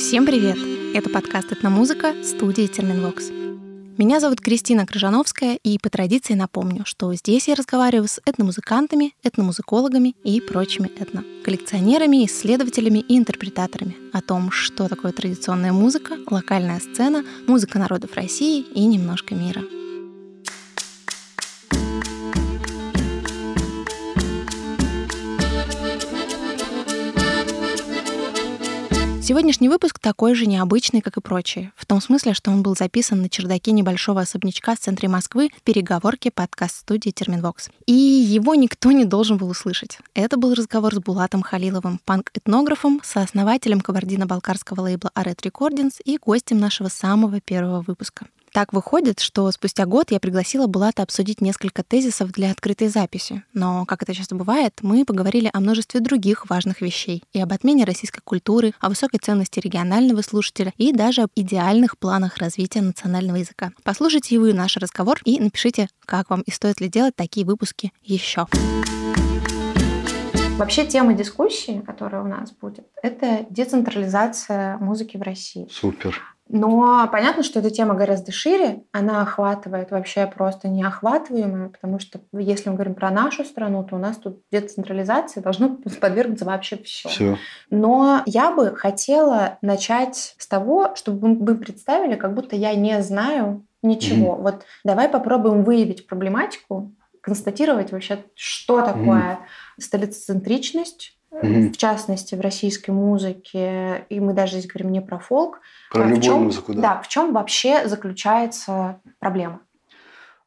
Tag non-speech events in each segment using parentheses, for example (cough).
Всем привет! Это подкаст «Этномузыка» студии «Терминвокс». Меня зовут Кристина Крыжановская, и по традиции напомню, что здесь я разговариваю с этномузыкантами, этномузыкологами и прочими этно. Коллекционерами, исследователями и интерпретаторами о том, что такое традиционная музыка, локальная сцена, музыка народов России и немножко мира – Сегодняшний выпуск такой же необычный, как и прочие, в том смысле, что он был записан на чердаке небольшого особнячка в центре Москвы в переговорке подкаст-студии «Терминвокс». И его никто не должен был услышать. Это был разговор с Булатом Халиловым, панк-этнографом, сооснователем кабардино-балкарского лейбла Aret Recordings и гостем нашего самого первого выпуска. Так выходит, что спустя год я пригласила Булата обсудить несколько тезисов для открытой записи. Но, как это часто бывает, мы поговорили о множестве других важных вещей. И об отмене российской культуры, о высокой ценности регионального слушателя и даже об идеальных планах развития национального языка. Послушайте и вы наш разговор и напишите, как вам и стоит ли делать такие выпуски еще. Вообще тема дискуссии, которая у нас будет, это децентрализация музыки в России. Супер. Но понятно, что эта тема гораздо шире, она охватывает вообще просто неохватываемое, потому что если мы говорим про нашу страну, то у нас тут децентрализация должно (laughs) подвергнуться вообще все. все. Но я бы хотела начать с того, чтобы мы представили, как будто я не знаю ничего. Mm-hmm. Вот давай попробуем выявить проблематику, констатировать вообще, что такое mm-hmm. столицецентричность, в частности, в российской музыке, и мы даже здесь говорим не про фолк. Про а любую чем, музыку, да. Да, в чем вообще заключается проблема?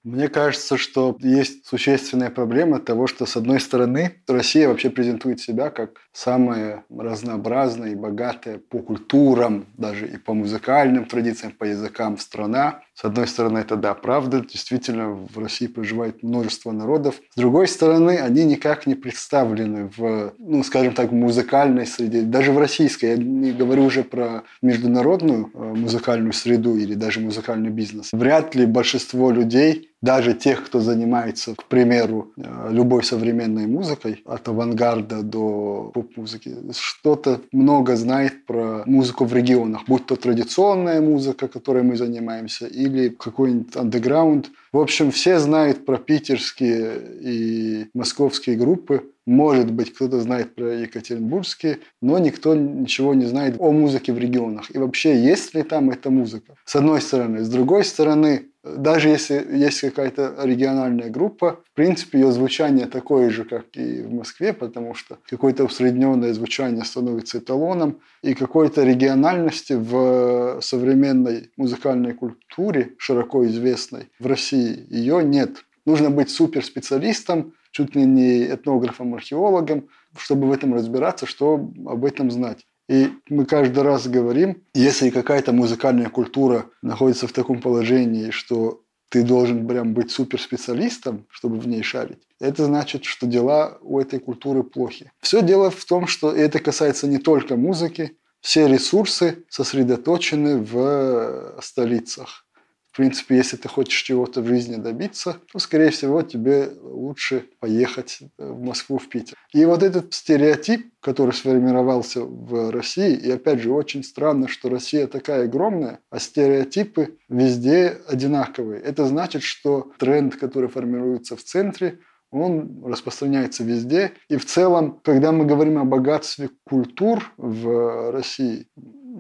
Мне кажется, что есть существенная проблема того, что, с одной стороны, Россия вообще презентует себя как самая разнообразная и богатая по культурам, даже и по музыкальным традициям, по языкам страна. С одной стороны, это да, правда, действительно, в России проживает множество народов. С другой стороны, они никак не представлены в, ну, скажем так, музыкальной среде, даже в российской. Я не говорю уже про международную э, музыкальную среду или даже музыкальный бизнес. Вряд ли большинство людей даже тех, кто занимается, к примеру, э, любой современной музыкой, от авангарда до поп-музыки, что-то много знает про музыку в регионах, будь то традиционная музыка, которой мы занимаемся, или какой-нибудь андеграунд. В общем, все знают про питерские и московские группы. Может быть, кто-то знает про екатеринбургские, но никто ничего не знает о музыке в регионах. И вообще, есть ли там эта музыка? С одной стороны. С другой стороны, даже если есть какая-то региональная группа, в принципе, ее звучание такое же, как и в Москве, потому что какое-то усредненное звучание становится эталоном, и какой-то региональности в современной музыкальной культуре, широко известной в России, ее нет. Нужно быть суперспециалистом, чуть ли не этнографом, археологом, чтобы в этом разбираться, что об этом знать. И мы каждый раз говорим, если какая-то музыкальная культура находится в таком положении, что ты должен прям быть суперспециалистом, чтобы в ней шарить, это значит, что дела у этой культуры плохи. Все дело в том, что это касается не только музыки, все ресурсы сосредоточены в столицах. В принципе, если ты хочешь чего-то в жизни добиться, то, скорее всего, тебе лучше поехать э, в Москву, в Питер. И вот этот стереотип, который сформировался в России, и опять же, очень странно, что Россия такая огромная, а стереотипы везде одинаковые. Это значит, что тренд, который формируется в центре, он распространяется везде. И в целом, когда мы говорим о богатстве культур в России,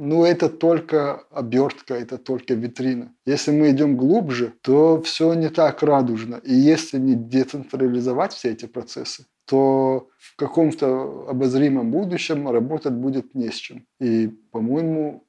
ну, это только обертка, это только витрина. Если мы идем глубже, то все не так радужно. И если не децентрализовать все эти процессы, то в каком-то обозримом будущем работать будет не с чем. И, по-моему,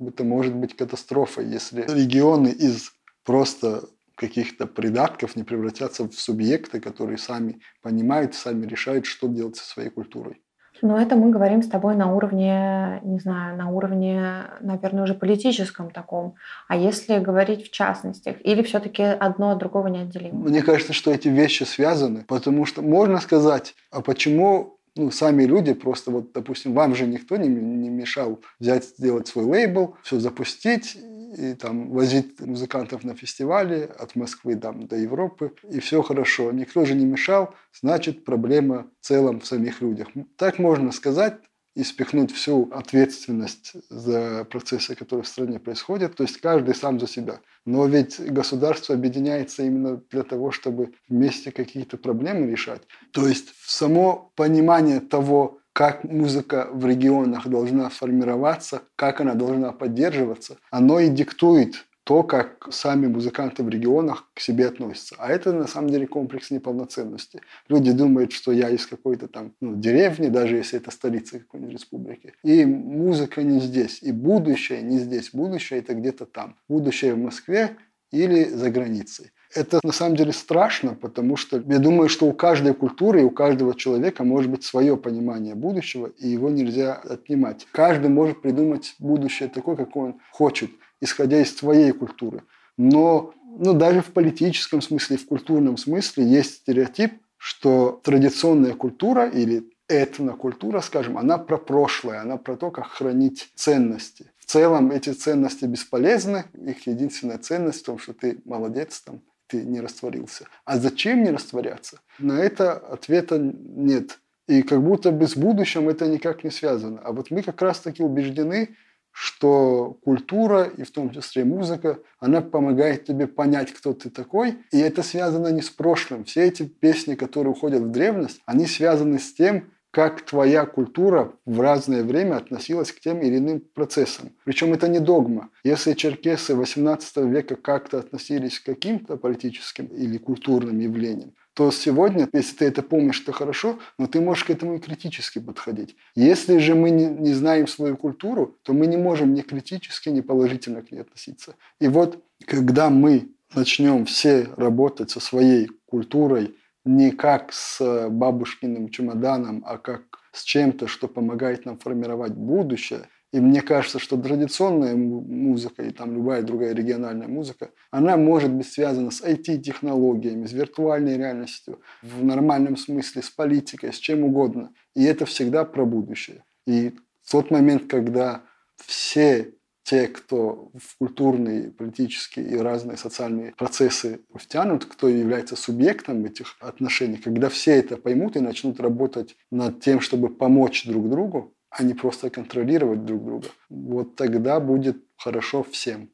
это может быть катастрофой, если регионы из просто каких-то придатков не превратятся в субъекты, которые сами понимают, сами решают, что делать со своей культурой. Но это мы говорим с тобой на уровне, не знаю, на уровне, наверное, уже политическом таком. А если говорить в частностях? Или все-таки одно от другого неотделимо? Мне кажется, что эти вещи связаны, потому что можно сказать, а почему ну, сами люди просто, вот, допустим, вам же никто не, не мешал взять, сделать свой лейбл, все запустить, и там возить музыкантов на фестивали от Москвы там, до Европы, и все хорошо. Никто же не мешал, значит, проблема в целом в самих людях. Так можно сказать, и спихнуть всю ответственность за процессы, которые в стране происходят. То есть каждый сам за себя. Но ведь государство объединяется именно для того, чтобы вместе какие-то проблемы решать. То есть само понимание того, как музыка в регионах должна формироваться, как она должна поддерживаться, оно и диктует то, как сами музыканты в регионах к себе относятся. А это на самом деле комплекс неполноценности. Люди думают, что я из какой-то там ну, деревни, даже если это столица какой-нибудь республики. И музыка не здесь, и будущее не здесь. Будущее это где-то там. Будущее в Москве или за границей. Это на самом деле страшно, потому что я думаю, что у каждой культуры и у каждого человека может быть свое понимание будущего, и его нельзя отнимать. Каждый может придумать будущее такое, как он хочет исходя из своей культуры. Но ну, даже в политическом смысле, в культурном смысле есть стереотип, что традиционная культура или этнокультура, скажем, она про прошлое, она про то, как хранить ценности. В целом эти ценности бесполезны, их единственная ценность в том, что ты молодец, там, ты не растворился. А зачем не растворяться? На это ответа нет. И как будто бы с будущим это никак не связано. А вот мы как раз-таки убеждены, что культура, и в том числе музыка, она помогает тебе понять, кто ты такой. И это связано не с прошлым. Все эти песни, которые уходят в древность, они связаны с тем, как твоя культура в разное время относилась к тем или иным процессам. Причем это не догма. Если черкесы 18 века как-то относились к каким-то политическим или культурным явлениям, то сегодня, если ты это помнишь, то хорошо, но ты можешь к этому и критически подходить. Если же мы не, не знаем свою культуру, то мы не можем ни критически, ни положительно к ней относиться. И вот когда мы начнем все работать со своей культурой не как с бабушкиным чемоданом, а как с чем-то, что помогает нам формировать будущее, и мне кажется, что традиционная музыка и там любая другая региональная музыка, она может быть связана с IT-технологиями, с виртуальной реальностью, в нормальном смысле, с политикой, с чем угодно. И это всегда про будущее. И тот момент, когда все те, кто в культурные, политические и разные социальные процессы втянут, кто является субъектом этих отношений, когда все это поймут и начнут работать над тем, чтобы помочь друг другу, а не просто контролировать друг друга. Вот тогда будет хорошо всем.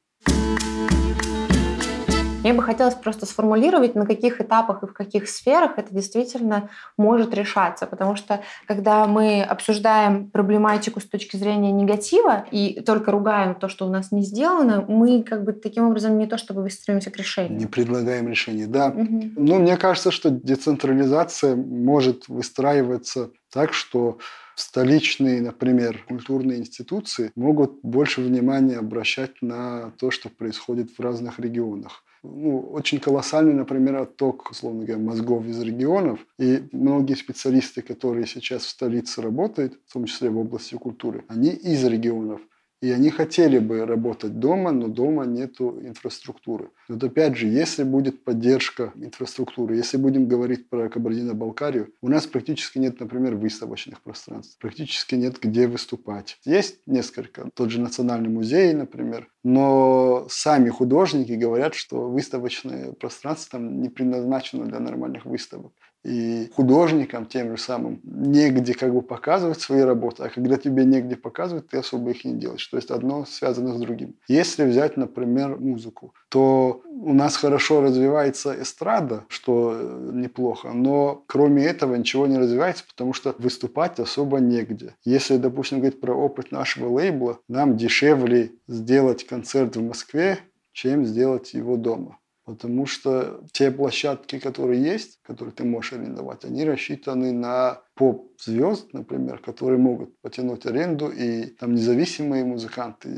Мне бы хотелось просто сформулировать, на каких этапах и в каких сферах это действительно может решаться. Потому что когда мы обсуждаем проблематику с точки зрения негатива и только ругаем то, что у нас не сделано, мы как бы таким образом не то чтобы выстроимся к решению. Не предлагаем решение, да. Угу. Но мне кажется, что децентрализация может выстраиваться так, что столичные, например, культурные институции могут больше внимания обращать на то, что происходит в разных регионах. Ну, очень колоссальный, например, отток, условно говоря, мозгов из регионов. И многие специалисты, которые сейчас в столице работают, в том числе в области культуры, они из регионов. И они хотели бы работать дома, но дома нет инфраструктуры. Вот опять же, если будет поддержка инфраструктуры, если будем говорить про Кабардино-Балкарию, у нас практически нет, например, выставочных пространств, практически нет где выступать. Есть несколько, тот же Национальный музей, например, но сами художники говорят, что выставочное пространство там не предназначено для нормальных выставок и художникам тем же самым негде как бы показывать свои работы, а когда тебе негде показывать, ты особо их не делаешь. То есть одно связано с другим. Если взять, например, музыку, то у нас хорошо развивается эстрада, что неплохо, но кроме этого ничего не развивается, потому что выступать особо негде. Если, допустим, говорить про опыт нашего лейбла, нам дешевле сделать концерт в Москве, чем сделать его дома. Потому что те площадки, которые есть, которые ты можешь арендовать, они рассчитаны на поп-звезд, например, которые могут потянуть аренду, и там независимые музыканты,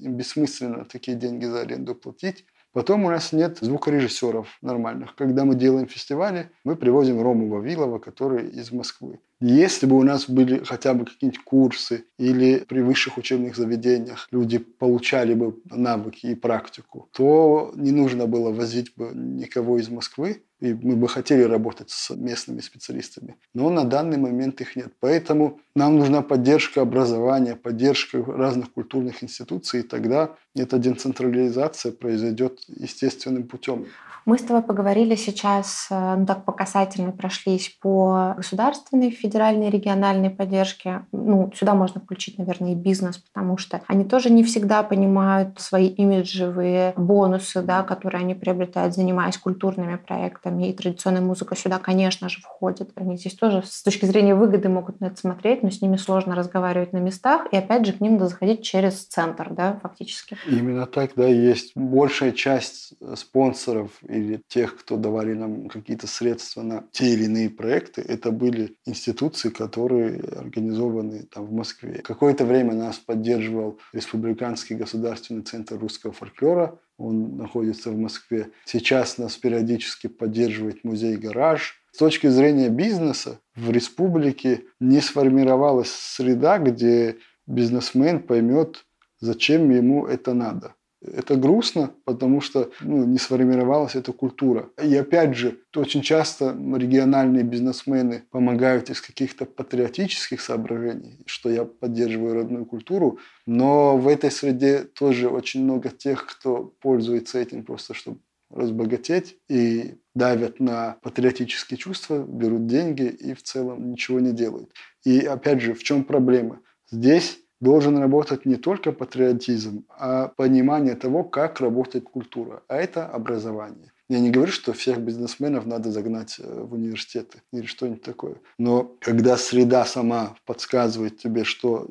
им бессмысленно такие деньги за аренду платить. Потом у нас нет звукорежиссеров нормальных. Когда мы делаем фестивали, мы привозим Рому Вавилова, который из Москвы. Если бы у нас были хотя бы какие-нибудь курсы или при высших учебных заведениях люди получали бы навыки и практику, то не нужно было возить бы никого из Москвы, и мы бы хотели работать с местными специалистами. Но на данный момент их нет. Поэтому нам нужна поддержка образования, поддержка разных культурных институций, и тогда эта децентрализация произойдет естественным путем. Мы с тобой поговорили сейчас, э, ну так по касательной прошлись по государственной, федеральной, региональной поддержке. Ну, сюда можно включить, наверное, и бизнес, потому что они тоже не всегда понимают свои имиджевые бонусы, да, которые они приобретают, занимаясь культурными проектами. И традиционная музыка сюда, конечно же, входит. Они здесь тоже с точки зрения выгоды могут на это смотреть, но с ними сложно разговаривать на местах. И опять же, к ним надо заходить через центр, да, фактически. Именно так, да, есть большая часть спонсоров или тех, кто давали нам какие-то средства на те или иные проекты, это были институции, которые организованы там в Москве. Какое-то время нас поддерживал Республиканский государственный центр русского фольклора, он находится в Москве. Сейчас нас периодически поддерживает музей «Гараж». С точки зрения бизнеса в республике не сформировалась среда, где бизнесмен поймет, зачем ему это надо. Это грустно, потому что ну, не сформировалась эта культура. И опять же, очень часто региональные бизнесмены помогают из каких-то патриотических соображений, что я поддерживаю родную культуру, но в этой среде тоже очень много тех, кто пользуется этим просто, чтобы разбогатеть и давят на патриотические чувства, берут деньги и в целом ничего не делают. И опять же, в чем проблема? Здесь должен работать не только патриотизм, а понимание того, как работает культура. А это образование. Я не говорю, что всех бизнесменов надо загнать э, в университеты или что-нибудь такое. Но когда среда сама подсказывает тебе, что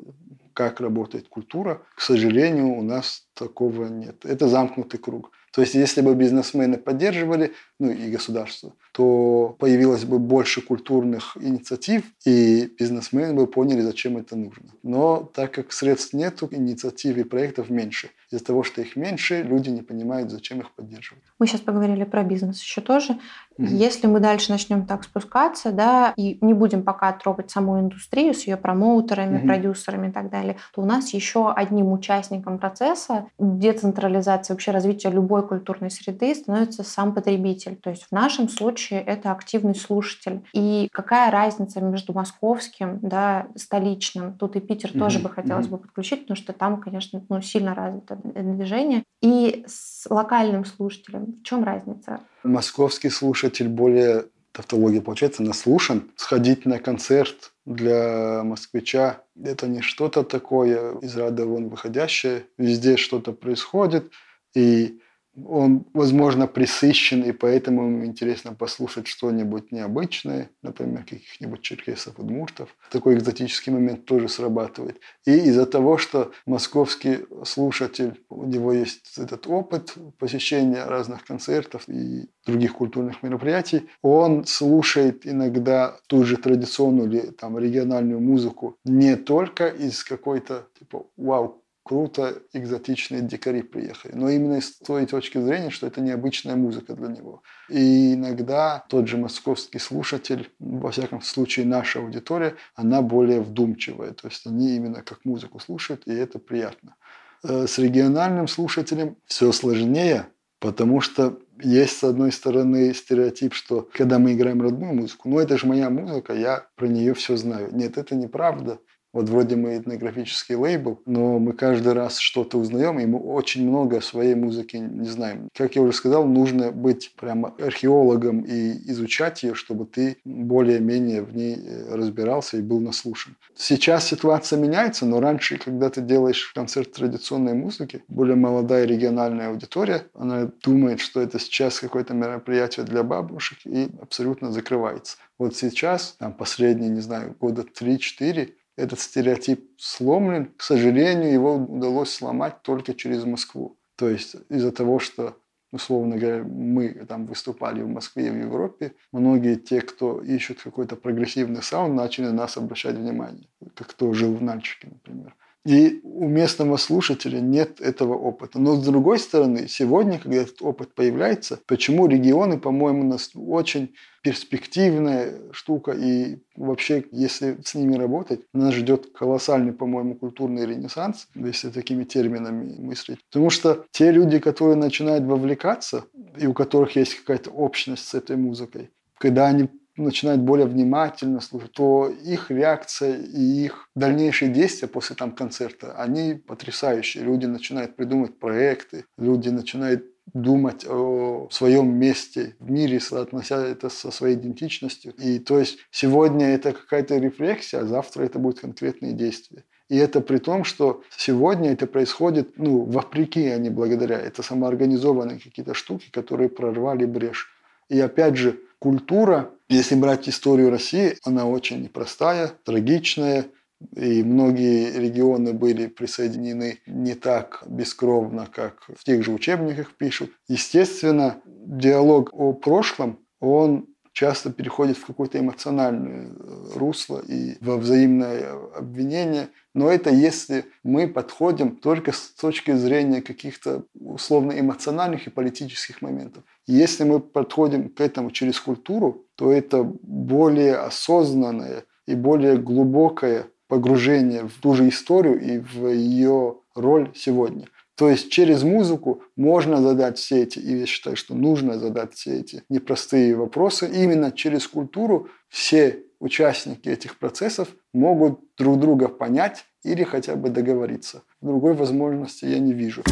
как работает культура, к сожалению, у нас такого нет. Это замкнутый круг. То есть, если бы бизнесмены поддерживали, ну и государство, то появилось бы больше культурных инициатив, и бизнесмены бы поняли, зачем это нужно. Но так как средств нет, инициатив и проектов меньше. Из-за того, что их меньше, люди не понимают, зачем их поддерживать. Мы сейчас поговорили про бизнес еще тоже. Mm-hmm. Если мы дальше начнем так спускаться, да, и не будем пока трогать саму индустрию с ее промоутерами, mm-hmm. продюсерами и так далее, то у нас еще одним участником процесса децентрализации, вообще развития любой культурной среды становится сам потребитель. То есть в нашем случае это активный слушатель. И какая разница между московским, да, столичным, тут и Питер mm-hmm. тоже бы хотелось mm-hmm. бы подключить, потому что там, конечно, ну, сильно развито движение, и с локальным слушателем. В чем разница? Московский слушатель более тавтология получается, наслушан. Сходить на концерт для москвича – это не что-то такое из ряда вон выходящее. Везде что-то происходит, и он, возможно, присыщен, и поэтому ему интересно послушать что-нибудь необычное, например, каких-нибудь черкесов, удмуртов. Такой экзотический момент тоже срабатывает. И из-за того, что московский слушатель, у него есть этот опыт посещения разных концертов и других культурных мероприятий, он слушает иногда ту же традиционную или там региональную музыку не только из какой-то типа вау круто экзотичные дикари приехали. Но именно с той точки зрения, что это необычная музыка для него. И иногда тот же московский слушатель, во всяком случае наша аудитория, она более вдумчивая. То есть они именно как музыку слушают, и это приятно. Э, с региональным слушателем все сложнее, потому что есть, с одной стороны, стереотип, что когда мы играем родную музыку, ну это же моя музыка, я про нее все знаю. Нет, это неправда. Вот вроде мы этнографический лейбл, но мы каждый раз что-то узнаем, и мы очень много своей музыки не знаем. Как я уже сказал, нужно быть прямо археологом и изучать ее, чтобы ты более-менее в ней э, разбирался и был наслушан. Сейчас ситуация меняется, но раньше, когда ты делаешь концерт традиционной музыки, более молодая региональная аудитория, она думает, что это сейчас какое-то мероприятие для бабушек и абсолютно закрывается. Вот сейчас, там, последние, не знаю, года 3-4, этот стереотип сломлен. К сожалению, его удалось сломать только через Москву. То есть из-за того, что условно говоря, мы там выступали в Москве и в Европе, многие те, кто ищут какой-то прогрессивный саунд, начали на нас обращать внимание, как кто жил в Нальчике, например. И у местного слушателя нет этого опыта. Но с другой стороны, сегодня, когда этот опыт появляется, почему регионы, по-моему, нас очень перспективная штука. И вообще, если с ними работать, нас ждет колоссальный, по-моему, культурный ренессанс, если такими терминами мыслить. Потому что те люди, которые начинают вовлекаться, и у которых есть какая-то общность с этой музыкой, когда они начинают более внимательно слушать, то их реакция и их дальнейшие действия после там концерта, они потрясающие. Люди начинают придумывать проекты, люди начинают думать о своем месте в мире, соотнося это со своей идентичностью. И то есть сегодня это какая-то рефлексия, а завтра это будут конкретные действия. И это при том, что сегодня это происходит, ну, вопреки, а не благодаря. Это самоорганизованные какие-то штуки, которые прорвали брешь. И опять же, культура, если брать историю России, она очень непростая, трагичная, и многие регионы были присоединены не так бескровно, как в тех же учебниках пишут. Естественно, диалог о прошлом, он часто переходит в какое-то эмоциональное э, русло и во взаимное обвинение. Но это если мы подходим только с точки зрения каких-то условно эмоциональных и политических моментов. Если мы подходим к этому через культуру, то это более осознанное и более глубокое погружение в ту же историю и в ее роль сегодня. То есть через музыку можно задать все эти, и я считаю, что нужно задать все эти непростые вопросы. Именно через культуру все участники этих процессов могут друг друга понять или хотя бы договориться. Другой возможности я не вижу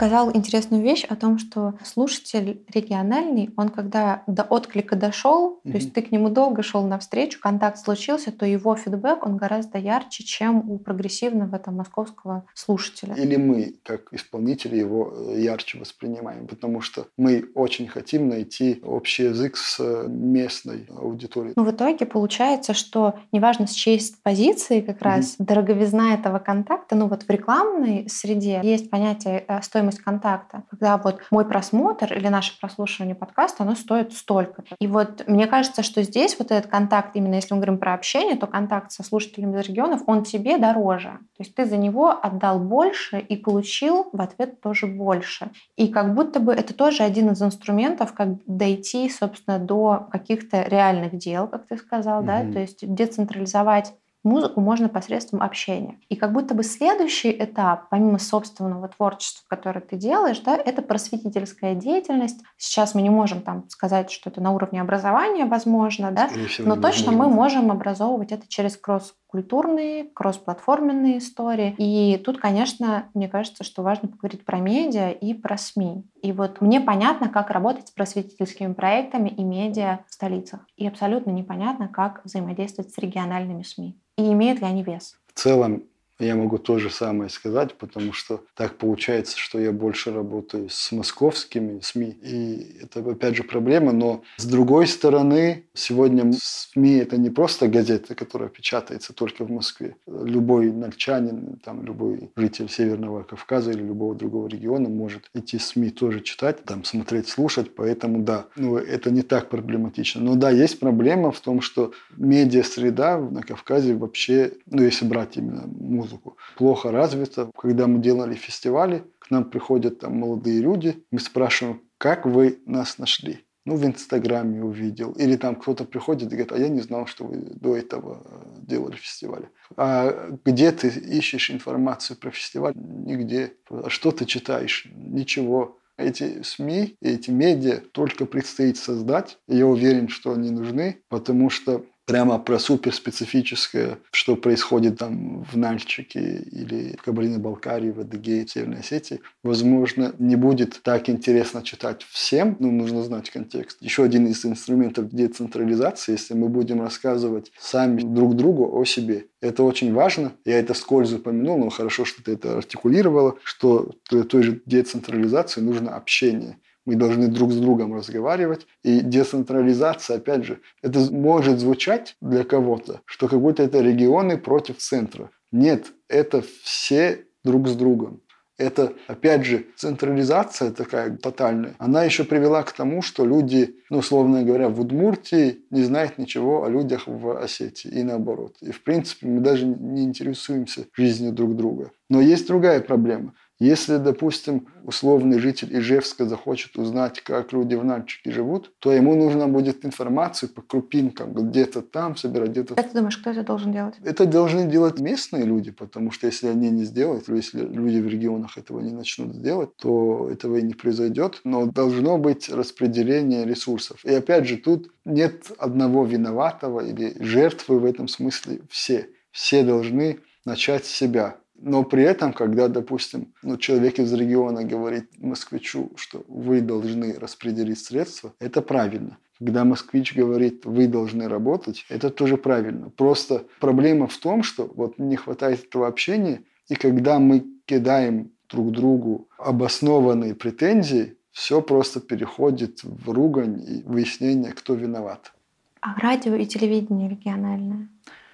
сказал интересную вещь о том, что слушатель региональный, он когда до отклика дошел, mm-hmm. то есть ты к нему долго шел навстречу, контакт случился, то его фидбэк, он гораздо ярче, чем у прогрессивного там, московского слушателя. Или мы, как исполнители, его э, ярче воспринимаем, потому что мы очень хотим найти общий язык с местной аудиторией. Ну, в итоге получается, что неважно с чьей позиции как раз mm-hmm. дороговизна этого контакта, ну вот в рекламной среде есть понятие э, стоимости стоимость контакта, когда вот мой просмотр или наше прослушивание подкаста, оно стоит столько. И вот мне кажется, что здесь вот этот контакт, именно если мы говорим про общение, то контакт со слушателями из регионов, он тебе дороже. То есть ты за него отдал больше и получил в ответ тоже больше. И как будто бы это тоже один из инструментов, как дойти, собственно, до каких-то реальных дел, как ты сказал, mm-hmm. да, то есть децентрализовать Музыку можно посредством общения. И как будто бы следующий этап, помимо собственного творчества, которое ты делаешь, да, это просветительская деятельность. Сейчас мы не можем там сказать, что это на уровне образования возможно, да, но точно мы можем образовывать это через кросс культурные, кроссплатформенные истории. И тут, конечно, мне кажется, что важно поговорить про медиа и про СМИ. И вот мне понятно, как работать с просветительскими проектами и медиа в столицах. И абсолютно непонятно, как взаимодействовать с региональными СМИ. И имеют ли они вес? В целом, я могу то же самое сказать, потому что так получается, что я больше работаю с московскими СМИ. И это, опять же, проблема. Но с другой стороны, сегодня СМИ – это не просто газета, которая печатается только в Москве. Любой нальчанин, там, любой житель Северного Кавказа или любого другого региона может эти СМИ тоже читать, там, смотреть, слушать. Поэтому, да, ну, это не так проблематично. Но да, есть проблема в том, что медиа-среда на Кавказе вообще, ну, если брать именно музыку. Плохо развита. Когда мы делали фестивали, к нам приходят там молодые люди, мы спрашиваем, как вы нас нашли? Ну, в Инстаграме увидел. Или там кто-то приходит и говорит, а я не знал, что вы до этого э, делали фестивали. А где ты ищешь информацию про фестиваль? Нигде. А что ты читаешь? Ничего. Эти СМИ, эти медиа только предстоит создать. Я уверен, что они нужны, потому что прямо про суперспецифическое, что происходит там в Нальчике или в Кабардино-Балкарии, в Адыгее, Северной Осетии, возможно, не будет так интересно читать всем, но нужно знать контекст. Еще один из инструментов децентрализации, если мы будем рассказывать сами друг другу о себе. Это очень важно. Я это вскользь упомянул, но хорошо, что ты это артикулировала, что для той же децентрализации нужно общение. Мы должны друг с другом разговаривать. И децентрализация, опять же, это может звучать для кого-то, что как будто это регионы против центра. Нет, это все друг с другом. Это, опять же, централизация такая тотальная. Она еще привела к тому, что люди, ну, условно говоря, в Удмуртии не знают ничего о людях в Осетии и наоборот. И, в принципе, мы даже не интересуемся жизнью друг друга. Но есть другая проблема. Если, допустим, условный житель Ижевска захочет узнать, как люди в Нальчике живут, то ему нужно будет информацию по крупинкам, где-то там собирать, где-то... Как ты думаешь, кто это должен делать? Это должны делать местные люди, потому что если они не сделают, если люди в регионах этого не начнут делать, то этого и не произойдет. Но должно быть распределение ресурсов. И опять же, тут нет одного виноватого или жертвы в этом смысле. Все. Все должны начать с себя Но при этом, когда, допустим, ну, человек из региона говорит москвичу, что вы должны распределить средства, это правильно. Когда москвич говорит, вы должны работать, это тоже правильно. Просто проблема в том, что вот не хватает этого общения, и когда мы кидаем друг другу обоснованные претензии, все просто переходит в ругань и выяснение, кто виноват. А радио и телевидение региональное?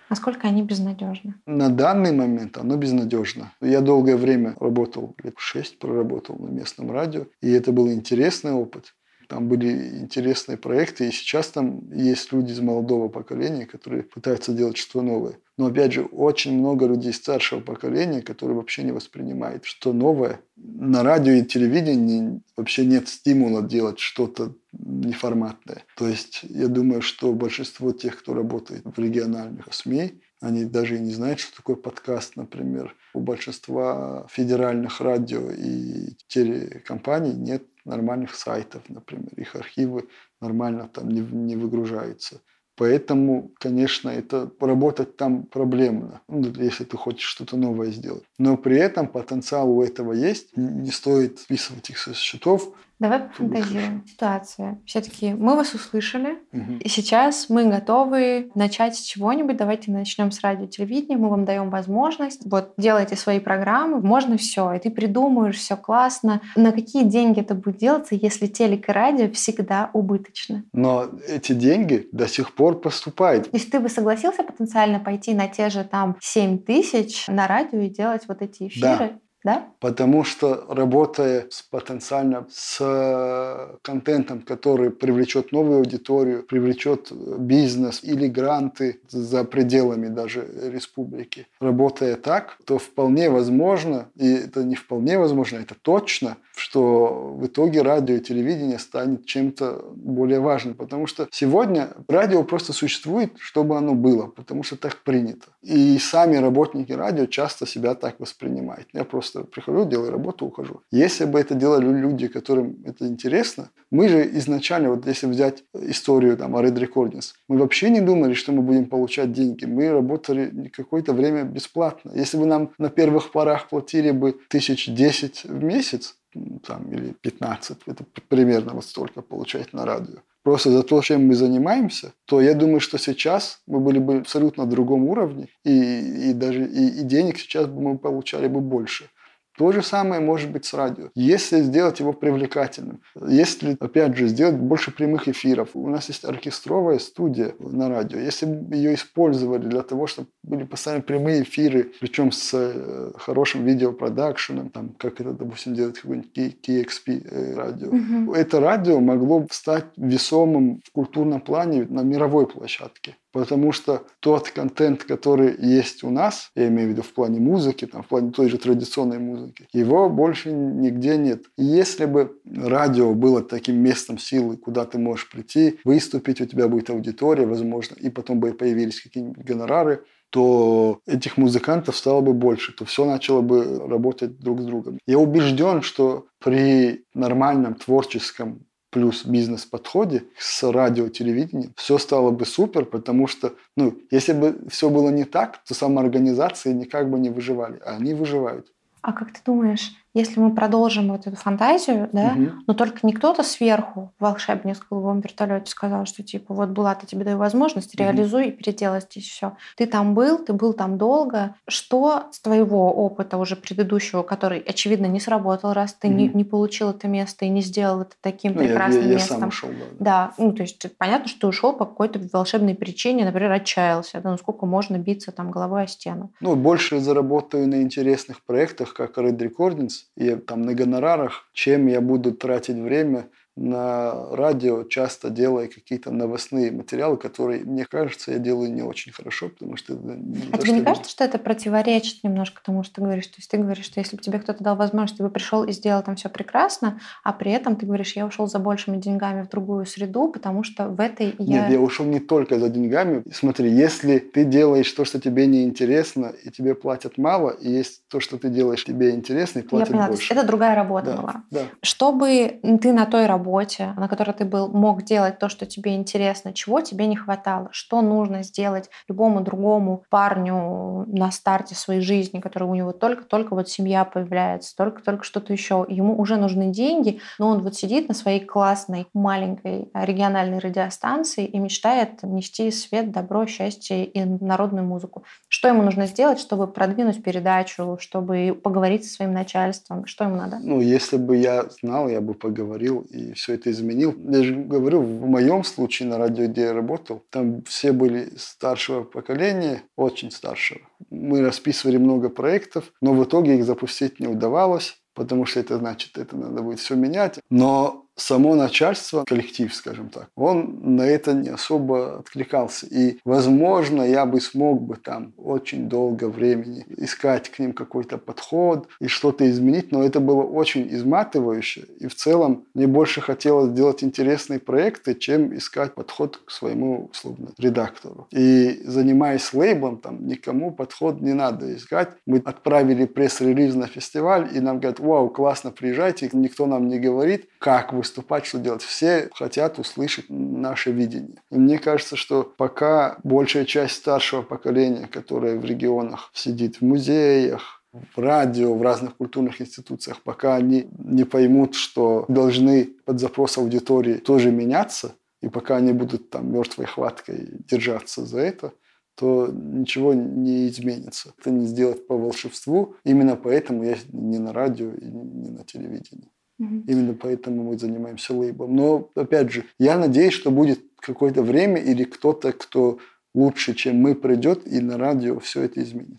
Насколько они безнадежны? На данный момент оно безнадежно. Я долгое время работал, лет шесть проработал на местном радио, и это был интересный опыт. Там были интересные проекты, и сейчас там есть люди из молодого поколения, которые пытаются делать что-то новое. Но опять же, очень много людей старшего поколения, которые вообще не воспринимают что новое. На радио и телевидении вообще нет стимула делать что-то неформатное. То есть я думаю, что большинство тех, кто работает в региональных СМИ, они даже и не знают, что такое подкаст, например. У большинства федеральных радио и телекомпаний нет нормальных сайтов, например. Их архивы нормально там не, не выгружаются. Поэтому, конечно, это поработать там проблемно, ну, если ты хочешь что-то новое сделать. Но при этом потенциал у этого есть. Не стоит списывать их со счетов. Давай пофантазируем. Ситуация. Все-таки мы вас услышали, угу. и сейчас мы готовы начать с чего-нибудь. Давайте начнем с радио телевидения. Мы вам даем возможность. Вот делайте свои программы, можно все. И ты придумаешь, все классно. На какие деньги это будет делаться, если телек и радио всегда убыточны? Но эти деньги до сих пор поступают. То есть ты бы согласился потенциально пойти на те же там 7 тысяч на радио и делать вот эти эфиры? Да да? Потому что работая с потенциально с э, контентом, который привлечет новую аудиторию, привлечет э, бизнес или гранты за пределами даже республики, работая так, то вполне возможно, и это не вполне возможно, это точно, что в итоге радио и телевидение станет чем-то более важным. Потому что сегодня радио просто существует, чтобы оно было, потому что так принято. И сами работники радио часто себя так воспринимают. Я просто прихожу, делаю работу, ухожу. Если бы это делали люди, которым это интересно, мы же изначально, вот если взять историю там, о Red Recordings, мы вообще не думали, что мы будем получать деньги. Мы работали какое-то время бесплатно. Если бы нам на первых порах платили бы тысяч десять в месяц, там, или 15, это примерно вот столько получать на радио. Просто за то, чем мы занимаемся, то я думаю, что сейчас мы были бы абсолютно на другом уровне, и, и даже и, и денег сейчас бы мы получали бы больше. То же самое может быть с радио. Если сделать его привлекательным, если, опять же, сделать больше прямых эфиров. У нас есть оркестровая студия на радио. Если ее использовали для того, чтобы были постоянно прямые эфиры, причем с э, хорошим видеопродакшеном, там, как это, допустим, делает какой-нибудь KXP э, радио, угу. это радио могло стать весомым в культурном плане на мировой площадке. Потому что тот контент, который есть у нас, я имею в виду в плане музыки, там, в плане той же традиционной музыки, его больше нигде нет. И если бы радио было таким местом силы, куда ты можешь прийти, выступить, у тебя будет аудитория, возможно, и потом бы появились какие-нибудь гонорары, то этих музыкантов стало бы больше, то все начало бы работать друг с другом. Я убежден, что при нормальном творческом плюс бизнес-подходе с радио, телевидением, все стало бы супер, потому что, ну, если бы все было не так, то самоорганизации никак бы не выживали, а они выживают. А как ты думаешь, если мы продолжим вот эту фантазию, да, угу. но только не кто-то сверху, волшебник в голубом вертолете сказал, что типа вот Булат, я тебе даю возможность, угу. реализуй и переделай здесь все. Ты там был, ты был там долго. Что с твоего опыта уже предыдущего, который, очевидно, не сработал, раз ты угу. не, не получил это место и не сделал это таким ну, прекрасным я, я, я местом? Сам ушел, да. да, ну то есть понятно, что ты ушел по какой-то волшебной причине, например, отчаялся, да, ну сколько можно биться там головой о стену. Ну, больше заработаю на интересных проектах, как Red Recordings, и там на гонорарах, чем я буду тратить время на радио часто делая какие-то новостные материалы, которые, мне кажется, я делаю не очень хорошо, потому что... Это не а тебе не кажется, что это противоречит немножко тому, что ты говоришь? То есть ты говоришь, что если бы тебе кто-то дал возможность, ты бы пришел и сделал там все прекрасно, а при этом ты говоришь, я ушел за большими деньгами в другую среду, потому что в этой я... Нет, я ушел не только за деньгами. Смотри, если ты делаешь то, что тебе не интересно, и тебе платят мало, и есть то, что ты делаешь тебе интересно, и платят я поняла, больше. это другая работа да, была. Да. Чтобы ты на той работе работе, на которой ты был, мог делать то, что тебе интересно, чего тебе не хватало, что нужно сделать любому другому парню на старте своей жизни, который у него только-только вот семья появляется, только-только что-то еще. Ему уже нужны деньги, но он вот сидит на своей классной маленькой региональной радиостанции и мечтает нести свет, добро, счастье и народную музыку. Что ему нужно сделать, чтобы продвинуть передачу, чтобы поговорить со своим начальством? Что ему надо? Ну, если бы я знал, я бы поговорил и все это изменил. Я же говорю, в моем случае на радио, где я работал, там все были старшего поколения, очень старшего. Мы расписывали много проектов, но в итоге их запустить не удавалось потому что это значит, это надо будет все менять. Но само начальство, коллектив, скажем так, он на это не особо откликался. И, возможно, я бы смог бы там очень долго времени искать к ним какой-то подход и что-то изменить, но это было очень изматывающе. И в целом мне больше хотелось делать интересные проекты, чем искать подход к своему, условно, редактору. И занимаясь лейблом, там никому подход не надо искать. Мы отправили пресс-релиз на фестиваль, и нам говорят, вау, классно, приезжайте, никто нам не говорит, как вы выступать, что делать. Все хотят услышать наше видение. И мне кажется, что пока большая часть старшего поколения, которое в регионах сидит в музеях, в радио, в разных культурных институциях, пока они не поймут, что должны под запрос аудитории тоже меняться, и пока они будут там мертвой хваткой держаться за это, то ничего не изменится. Это не сделать по волшебству. Именно поэтому я не на радио и не на телевидении. Угу. Именно поэтому мы занимаемся лейблом. Но, опять же, я надеюсь, что будет какое-то время или кто-то, кто лучше, чем мы, придет и на радио все это изменит.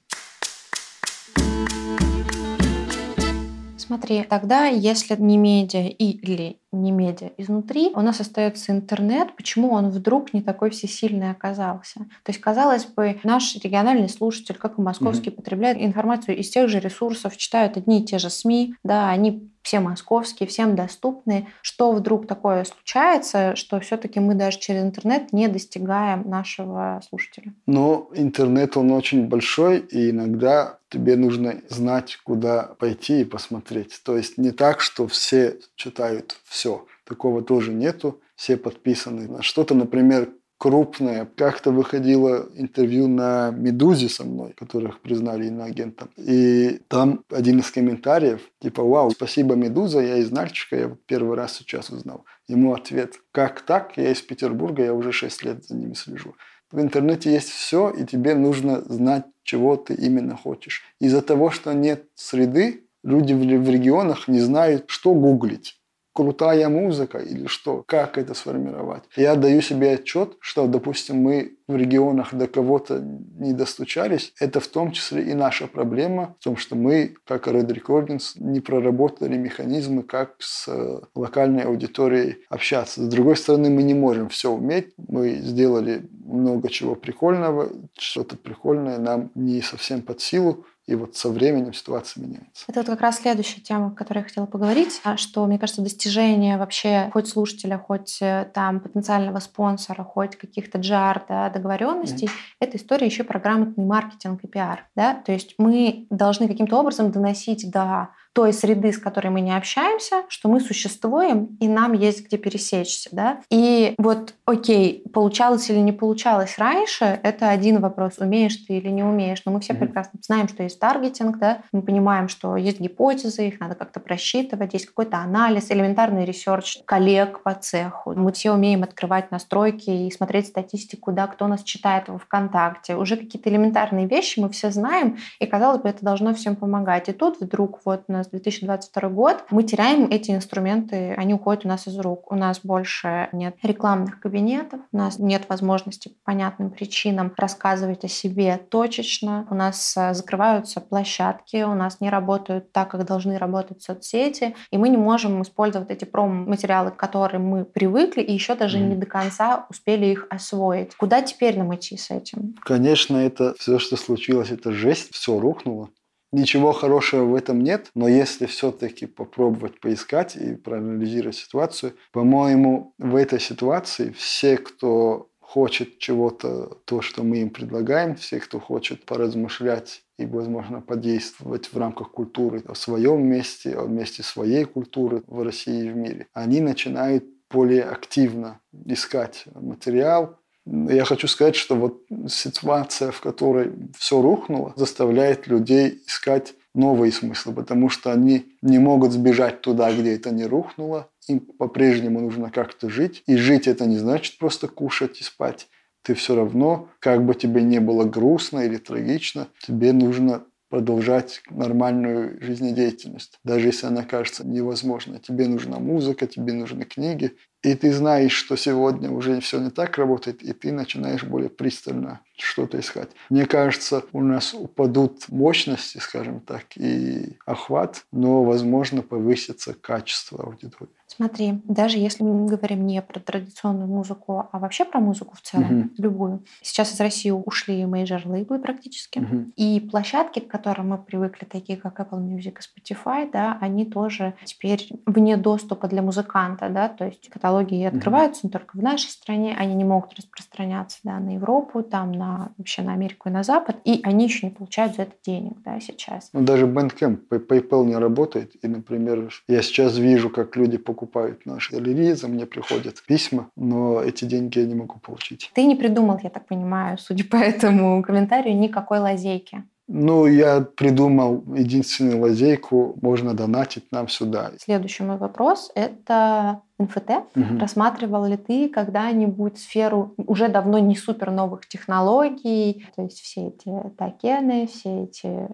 Смотри, тогда, если не медиа или не медиа изнутри, у нас остается интернет. Почему он вдруг не такой всесильный оказался? То есть, казалось бы, наш региональный слушатель, как и московский, угу. потребляет информацию из тех же ресурсов, читают одни и те же СМИ, да, они все московские, всем доступны. Что вдруг такое случается, что все-таки мы даже через интернет не достигаем нашего слушателя? Но интернет, он очень большой, и иногда тебе нужно знать, куда пойти и посмотреть. То есть не так, что все читают все. Такого тоже нету. Все подписаны на что-то, например, крупное. Как-то выходило интервью на «Медузе» со мной, которых признали иноагентом. И там один из комментариев, типа, вау, спасибо, «Медуза», я из Нальчика, я первый раз сейчас узнал. Ему ответ, как так, я из Петербурга, я уже 6 лет за ними слежу. В интернете есть все, и тебе нужно знать, чего ты именно хочешь. Из-за того, что нет среды, люди в регионах не знают, что гуглить крутая музыка или что, как это сформировать. Я даю себе отчет, что, допустим, мы в регионах до кого-то не достучались, это в том числе и наша проблема в том, что мы, как Red Recordings, не проработали механизмы, как с э, локальной аудиторией общаться. С другой стороны, мы не можем все уметь. Мы сделали много чего прикольного, что-то прикольное нам не совсем под силу, и вот со временем ситуация меняется. Это вот как раз следующая тема, о которой я хотела поговорить, а что, мне кажется, достижение вообще хоть слушателя, хоть э, там потенциального спонсора, хоть каких-то джар, да, договоренностей, mm-hmm. это история еще про грамотный маркетинг и пиар. Да? То есть мы должны каким-то образом доносить до той среды, с которой мы не общаемся, что мы существуем, и нам есть где пересечься. Да? И вот, окей, получалось или не получалось раньше, это один вопрос, умеешь ты или не умеешь. Но мы все mm-hmm. прекрасно знаем, что есть таргетинг, да? мы понимаем, что есть гипотезы, их надо как-то просчитывать, есть какой-то анализ, элементарный research коллег по цеху. Мы все умеем открывать настройки и смотреть статистику, да, кто нас читает во ВКонтакте. Уже какие-то элементарные вещи мы все знаем, и, казалось бы, это должно всем помогать. И тут вдруг вот нас нас 2022 год, мы теряем эти инструменты, они уходят у нас из рук. У нас больше нет рекламных кабинетов, у нас нет возможности по понятным причинам рассказывать о себе точечно, у нас э, закрываются площадки, у нас не работают так, как должны работать соцсети, и мы не можем использовать эти промо-материалы, к которым мы привыкли, и еще даже mm. не до конца успели их освоить. Куда теперь нам идти с этим? Конечно, это все, что случилось, это жесть, все рухнуло. Ничего хорошего в этом нет, но если все-таки попробовать поискать и проанализировать ситуацию, по-моему, в этой ситуации все, кто хочет чего-то, то, что мы им предлагаем, все, кто хочет поразмышлять и, возможно, подействовать в рамках культуры в своем месте, в месте своей культуры в России и в мире, они начинают более активно искать материал. Я хочу сказать, что вот ситуация, в которой все рухнуло, заставляет людей искать новые смыслы, потому что они не могут сбежать туда, где это не рухнуло. Им по-прежнему нужно как-то жить. И жить это не значит просто кушать и спать. Ты все равно, как бы тебе не было грустно или трагично, тебе нужно продолжать нормальную жизнедеятельность, даже если она кажется невозможной. Тебе нужна музыка, тебе нужны книги, и ты знаешь, что сегодня уже все не так работает, и ты начинаешь более пристально что-то искать. Мне кажется, у нас упадут мощности, скажем так, и охват, но, возможно, повысится качество аудитории. Смотри, даже если мы говорим не про традиционную музыку, а вообще про музыку в целом, угу. любую. Сейчас из России ушли мейджор-лейблы практически. Угу. И площадки, к которым мы привыкли, такие как Apple Music и Spotify, да, они тоже теперь вне доступа для музыканта, да, то есть каталоги открываются угу. только в нашей стране, они не могут распространяться да, на Европу, там, на вообще на Америку и на Запад, и они еще не получают за это денег, да, сейчас. Ну, даже Bandcamp, PayPal не работает, и, например, я сейчас вижу, как люди покупают покупают наши релизы, мне приходят письма, но эти деньги я не могу получить. Ты не придумал, я так понимаю, судя по этому комментарию, никакой лазейки. Ну, я придумал единственную лазейку, можно донатить нам сюда. Следующий мой вопрос – это НФТ. Угу. Рассматривал ли ты когда-нибудь сферу уже давно не супер новых технологий, то есть все эти токены, все эти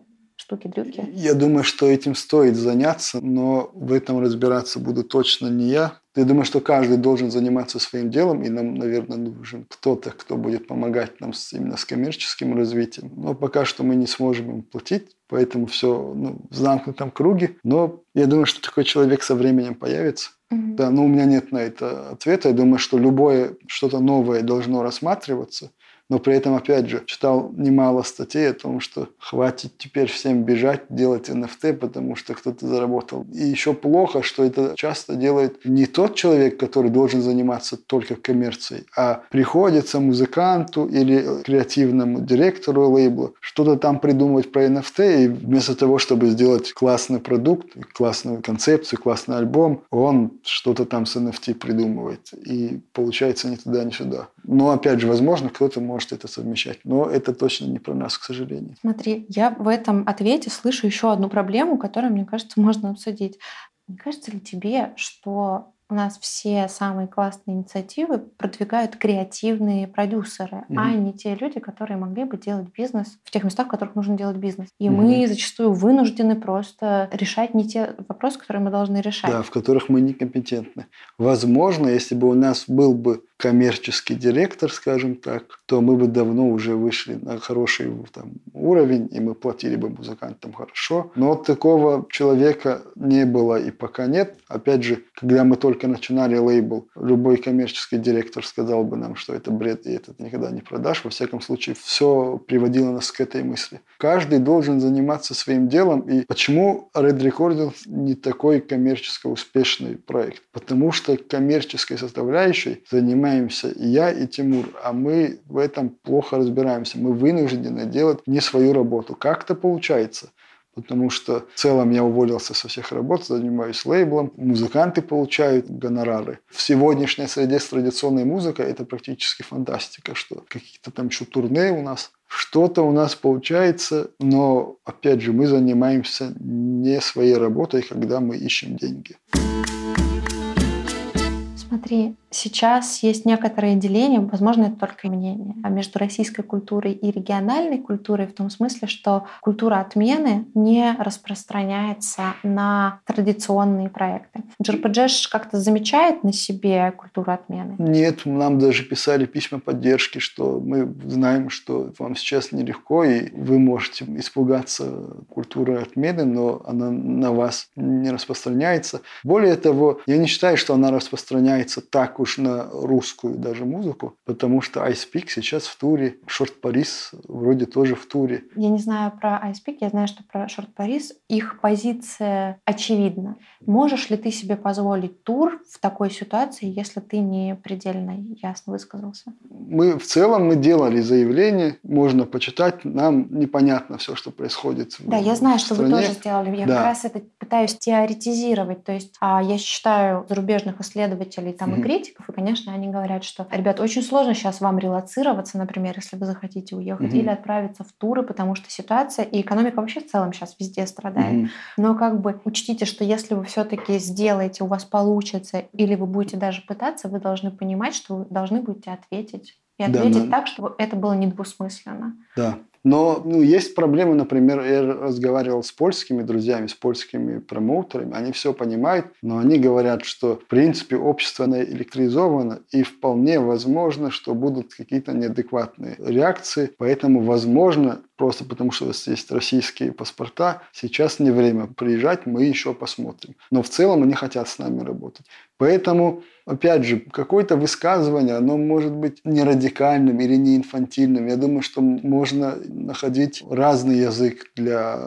штуки-дрюки? Я думаю, что этим стоит заняться, но в этом разбираться буду точно не я. Я думаю, что каждый должен заниматься своим делом, и нам, наверное, нужен кто-то, кто будет помогать нам с, именно с коммерческим развитием. Но пока что мы не сможем им платить, поэтому все ну, в замкнутом круге. Но я думаю, что такой человек со временем появится. Mm-hmm. Да, но у меня нет на это ответа. Я думаю, что любое что-то новое должно рассматриваться – но при этом, опять же, читал немало статей о том, что хватит теперь всем бежать, делать NFT, потому что кто-то заработал. И еще плохо, что это часто делает не тот человек, который должен заниматься только коммерцией, а приходится музыканту или креативному директору лейбла что-то там придумывать про NFT, и вместо того, чтобы сделать классный продукт, классную концепцию, классный альбом, он что-то там с NFT придумывает. И получается ни туда, ни сюда. Но, опять же, возможно, кто-то может это совмещать. Но это точно не про нас, к сожалению. Смотри, я в этом ответе слышу еще одну проблему, которую, мне кажется, можно обсудить. Не кажется ли тебе, что у нас все самые классные инициативы продвигают креативные продюсеры, mm-hmm. а не те люди, которые могли бы делать бизнес в тех местах, в которых нужно делать бизнес. И mm-hmm. мы зачастую вынуждены просто решать не те вопросы, которые мы должны решать. Да, в которых мы некомпетентны. Возможно, если бы у нас был бы коммерческий директор, скажем так, то мы бы давно уже вышли на хороший там, уровень, и мы платили бы музыкантам хорошо. Но такого человека не было и пока нет. Опять же, когда мы только начинали лейбл, любой коммерческий директор сказал бы нам, что это бред, и это никогда не продашь. Во всяком случае, все приводило нас к этой мысли. Каждый должен заниматься своим делом. И почему Red Recordings не такой коммерчески успешный проект? Потому что коммерческой составляющей занимаемся и я, и Тимур, а мы в этом плохо разбираемся. Мы вынуждены делать не свою работу. Как это получается? Потому что в целом я уволился со всех работ, занимаюсь лейблом, музыканты получают гонорары. В сегодняшней среде с традиционной музыкой это практически фантастика, что какие-то там еще турне у нас, что-то у нас получается, но опять же мы занимаемся не своей работой, когда мы ищем деньги. Смотри, сейчас есть некоторое деление, возможно, это только мнение, а между российской культурой и региональной культурой в том смысле, что культура отмены не распространяется на традиционные проекты. JRPG как-то замечает на себе культуру отмены? Нет, нам даже писали письма поддержки, что мы знаем, что вам сейчас нелегко, и вы можете испугаться культуры отмены, но она на вас не распространяется. Более того, я не считаю, что она распространяется так уж на русскую даже музыку, потому что Ice Peak сейчас в туре, Short Paris вроде тоже в туре. Я не знаю про Ice Peak, я знаю, что про Short Paris их позиция очевидна. Можешь ли ты себе позволить тур в такой ситуации, если ты не предельно ясно высказался? Мы в целом мы делали заявление, можно почитать, нам непонятно все, что происходит. Да, в, я знаю, что стране. вы тоже сделали. Я да. как раз это пытаюсь теоретизировать. То есть а, я считаю зарубежных исследователей там, mm-hmm. и критиков, и, конечно, они говорят, что, ребят, очень сложно сейчас вам релацироваться, например, если вы захотите уехать, mm-hmm. или отправиться в туры, потому что ситуация и экономика вообще в целом сейчас везде страдает. Mm-hmm. Но как бы учтите, что если вы все-таки сделаете, у вас получится, или вы будете даже пытаться, вы должны понимать, что вы должны будете ответить. И ответить да, так, чтобы это было недвусмысленно. Да. Но ну, есть проблемы, например, я разговаривал с польскими друзьями, с польскими промоутерами, они все понимают, но они говорят, что в принципе общество электризовано и вполне возможно, что будут какие-то неадекватные реакции, поэтому возможно просто потому что есть российские паспорта, сейчас не время приезжать, мы еще посмотрим. Но в целом они хотят с нами работать. Поэтому, опять же, какое-то высказывание, оно может быть не радикальным или не инфантильным. Я думаю, что можно находить разный язык для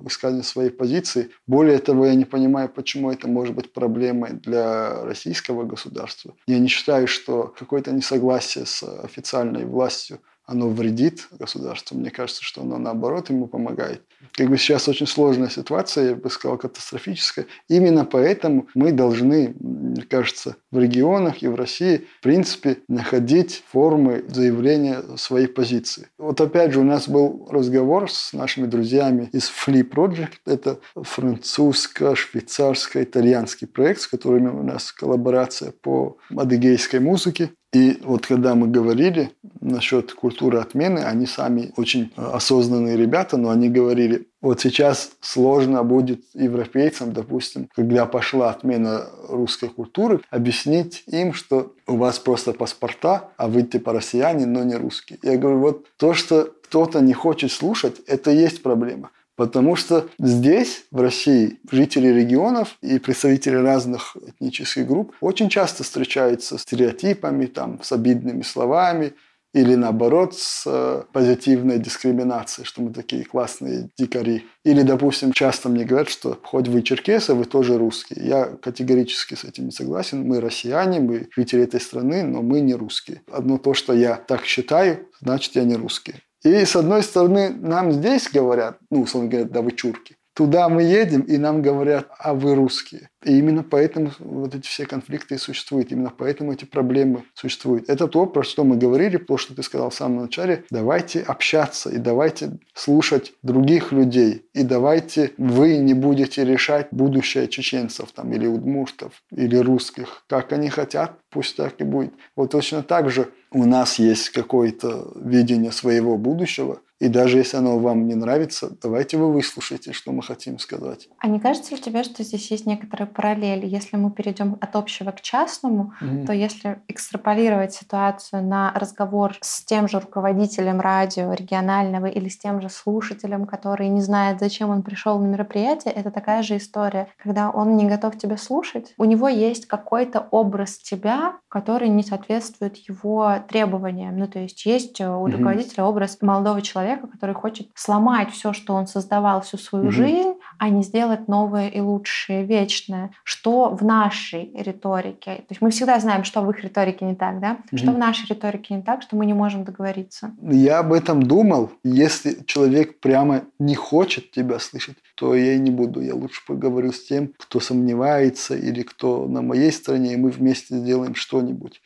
высказывания своей позиции. Более того, я не понимаю, почему это может быть проблемой для российского государства. Я не считаю, что какое-то несогласие с официальной властью оно вредит государству. Мне кажется, что оно наоборот ему помогает. Как бы сейчас очень сложная ситуация, я бы сказал, катастрофическая. Именно поэтому мы должны, мне кажется, в регионах и в России, в принципе, находить формы заявления своей позиции. Вот опять же у нас был разговор с нашими друзьями из Flea Project. Это французско-швейцарско-итальянский проект, с которыми у нас коллаборация по адыгейской музыке. И вот когда мы говорили насчет культуры отмены, они сами очень э, осознанные ребята, но они говорили, вот сейчас сложно будет европейцам, допустим, когда пошла отмена русской культуры, объяснить им, что у вас просто паспорта, а вы типа россияне, но не русские. Я говорю, вот то, что кто-то не хочет слушать, это есть проблема. Потому что здесь, в России, жители регионов и представители разных этнических групп очень часто встречаются с стереотипами, там, с обидными словами, или наоборот с э, позитивной дискриминацией, что мы такие классные дикари. Или, допустим, часто мне говорят, что хоть вы черкесы, вы тоже русские. Я категорически с этим не согласен. Мы россияне, мы жители этой страны, но мы не русские. Одно то, что я так считаю, значит, я не русский. И с одной стороны, нам здесь говорят, ну, условно говоря, да вы чурки. Туда мы едем, и нам говорят, а вы русские. И именно поэтому вот эти все конфликты и существуют. Именно поэтому эти проблемы существуют. Это то, про что мы говорили, то, что ты сказал в самом начале. Давайте общаться и давайте слушать других людей. И давайте вы не будете решать будущее чеченцев там, или удмуртов, или русских. Как они хотят, пусть так и будет. Вот точно так же у нас есть какое-то видение своего будущего – и даже если оно вам не нравится, давайте вы выслушайте, что мы хотим сказать. А не кажется ли тебе, что здесь есть некоторая параллель? Если мы перейдем от общего к частному, mm-hmm. то если экстраполировать ситуацию на разговор с тем же руководителем радио регионального или с тем же слушателем, который не знает, зачем он пришел на мероприятие, это такая же история. Когда он не готов тебя слушать, у него есть какой-то образ тебя, который не соответствует его требованиям. Ну, то есть есть у руководителя mm-hmm. образ молодого человека, человека, который хочет сломать все, что он создавал всю свою угу. жизнь, а не сделать новое и лучшее, вечное. Что в нашей риторике? То есть мы всегда знаем, что в их риторике не так, да? Угу. Что в нашей риторике не так, что мы не можем договориться. Я об этом думал. Если человек прямо не хочет тебя слышать, то я и не буду. Я лучше поговорю с тем, кто сомневается или кто на моей стороне, и мы вместе сделаем что-нибудь.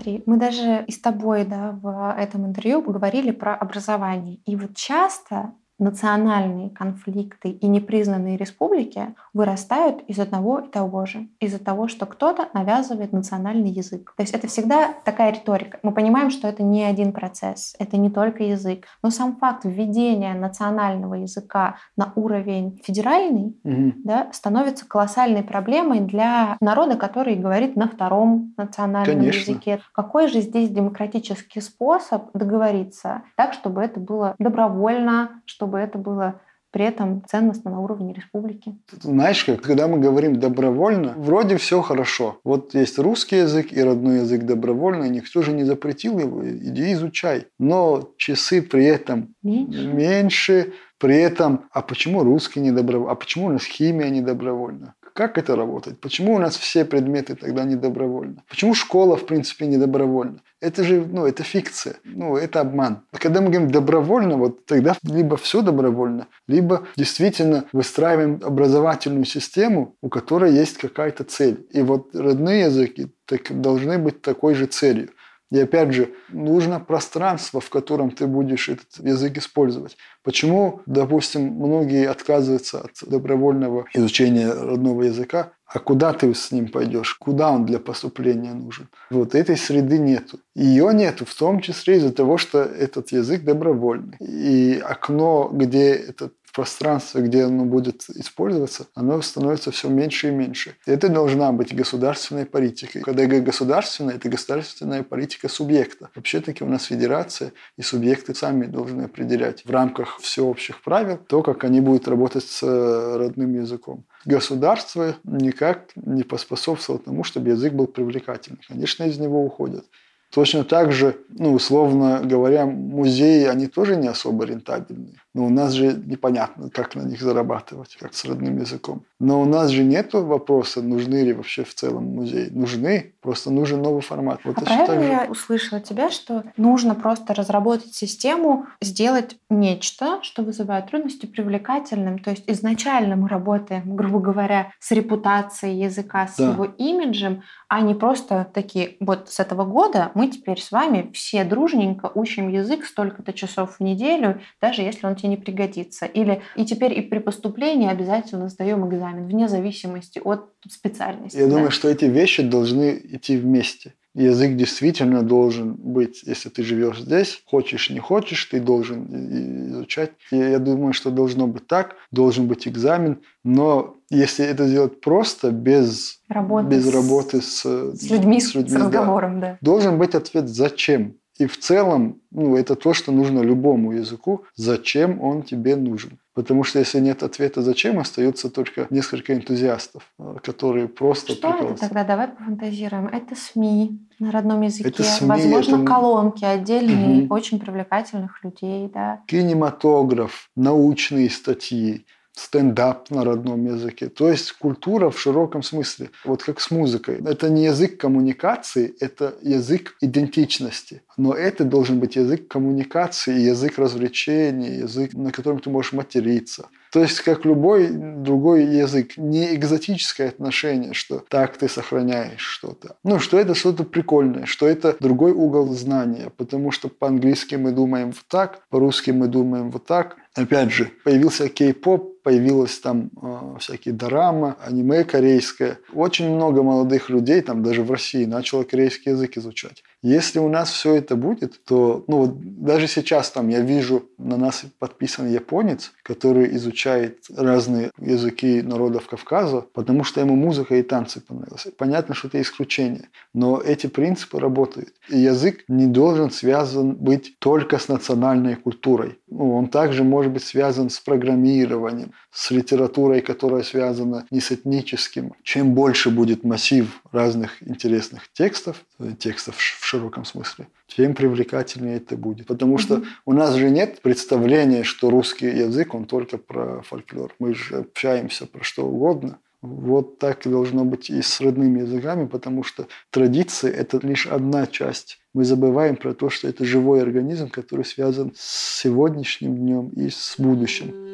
Смотри, мы даже и с тобой да, в этом интервью поговорили про образование. И вот часто национальные конфликты и непризнанные республики вырастают из одного и того же. Из-за того, что кто-то навязывает национальный язык. То есть это всегда такая риторика. Мы понимаем, что это не один процесс, это не только язык. Но сам факт введения национального языка на уровень федеральный угу. да, становится колоссальной проблемой для народа, который говорит на втором национальном Конечно. языке. Какой же здесь демократический способ договориться так, чтобы это было добровольно, чтобы чтобы это было при этом ценностно на уровне республики. Знаешь, как, когда мы говорим добровольно, вроде все хорошо. Вот есть русский язык и родной язык добровольно, никто же не запретил его, иди изучай. Но часы при этом меньше, меньше при этом, а почему русский не добровольно, а почему у нас химия не добровольна? Как это работает? Почему у нас все предметы тогда не добровольно? Почему школа, в принципе, не добровольна? Это же, ну, это фикция, ну, это обман. А когда мы говорим добровольно, вот тогда либо все добровольно, либо действительно выстраиваем образовательную систему, у которой есть какая-то цель. И вот родные языки так, должны быть такой же целью. И опять же, нужно пространство, в котором ты будешь этот язык использовать. Почему, допустим, многие отказываются от добровольного изучения родного языка, а куда ты с ним пойдешь? Куда он для поступления нужен? Вот этой среды нету. Ее нету, в том числе из-за того, что этот язык добровольный. И окно, где этот пространстве, где оно будет использоваться, оно становится все меньше и меньше. И это должна быть государственная политика. Когда я говорю государственная, это государственная политика субъекта. Вообще-таки у нас федерация, и субъекты сами должны определять в рамках всеобщих правил то, как они будут работать с э, родным языком. Государство никак не поспособствовало тому, чтобы язык был привлекательным. Конечно, из него уходят. Точно так же, ну, условно говоря, музеи, они тоже не особо рентабельные. Но у нас же непонятно, как на них зарабатывать, как с родным языком. Но у нас же нет вопроса, нужны ли вообще в целом музеи. Нужны, просто нужен новый формат. Вот а правильно же... я услышала тебя, что нужно просто разработать систему, сделать нечто, что вызывает трудности привлекательным. То есть изначально мы работаем, грубо говоря, с репутацией языка, с да. его имиджем, а не просто такие, вот с этого года мы теперь с вами все дружненько учим язык столько-то часов в неделю, даже если он тебе не пригодится. Или и теперь и при поступлении обязательно сдаем экзамен, вне зависимости от специальности. Я да? думаю, что эти вещи должны идти вместе. Язык действительно должен быть, если ты живешь здесь, хочешь, не хочешь, ты должен изучать. И я думаю, что должно быть так, должен быть экзамен, но если это сделать просто, без работы, без с, работы с, с людьми, с, людьми, с разговором, да, да. должен быть ответ «зачем?». И в целом, ну, это то, что нужно любому языку, зачем он тебе нужен. Потому что если нет ответа «зачем», остается только несколько энтузиастов, э, которые просто... Что это тогда? Давай пофантазируем. Это СМИ на родном языке, это СМИ, возможно, это... колонки отдельные, угу. очень привлекательных людей. Да? Кинематограф, научные статьи, стендап на родном языке. То есть культура в широком смысле. Вот как с музыкой. Это не язык коммуникации, это язык идентичности. Но это должен быть язык коммуникации, язык развлечений, язык, на котором ты можешь материться. То есть, как любой другой язык, не экзотическое отношение, что так ты сохраняешь что-то. Ну, что это что-то прикольное, что это другой угол знания, потому что по-английски мы думаем вот так, по-русски мы думаем вот так. Опять же, появился кей-поп, появилась там э, всякие дорамы, аниме корейское. Очень много молодых людей, там даже в России, начало корейский язык изучать. Если у нас все это будет, то ну, вот даже сейчас там я вижу, на нас подписан японец, который изучает разные языки народов Кавказа, потому что ему музыка и танцы понравились. Понятно, что это исключение, но эти принципы работают. И язык не должен связан быть только с национальной культурой. Ну, он также может быть связан с программированием, с литературой, которая связана не с этническим. Чем больше будет массив разных интересных текстов, э, текстов в широком смысле, тем привлекательнее это будет. Потому что у нас же нет представления, что русский язык, он только про фольклор. Мы же общаемся про что угодно. Вот так и должно быть и с родными языками, потому что традиции – это лишь одна часть. Мы забываем про то, что это живой организм, который связан с сегодняшним днем и с будущим.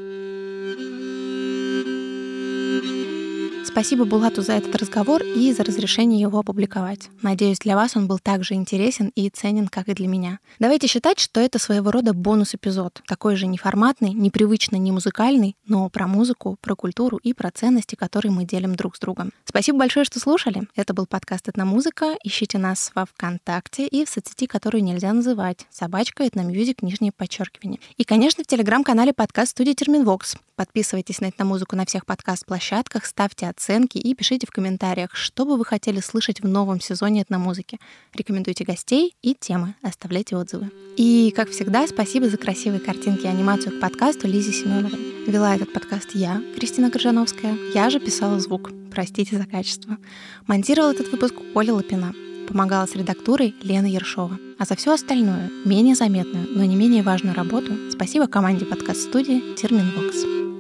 Спасибо Булату за этот разговор и за разрешение его опубликовать. Надеюсь, для вас он был так же интересен и ценен, как и для меня. Давайте считать, что это своего рода бонус-эпизод. Такой же неформатный, непривычно не музыкальный, но про музыку, про культуру и про ценности, которые мы делим друг с другом. Спасибо большое, что слушали. Это был подкаст «Этномузыка». Ищите нас во ВКонтакте и в соцсети, которую нельзя называть. Собачка «Этномьюзик», нижнее подчеркивание. И, конечно, в телеграм-канале подкаст студии Терминвокс. Подписывайтесь на «Этномузыку» на всех подкаст-площадках, ставьте оценки оценки и пишите в комментариях, что бы вы хотели слышать в новом сезоне этномузыки. Рекомендуйте гостей и темы, оставляйте отзывы. И, как всегда, спасибо за красивые картинки и анимацию к подкасту Лизе Семеновой. Вела этот подкаст я, Кристина Коржановская. Я же писала звук. Простите за качество. Монтировал этот выпуск Оля Лапина. Помогала с редактурой Лена Ершова. А за всю остальную, менее заметную, но не менее важную работу спасибо команде подкаст-студии «Терминвокс».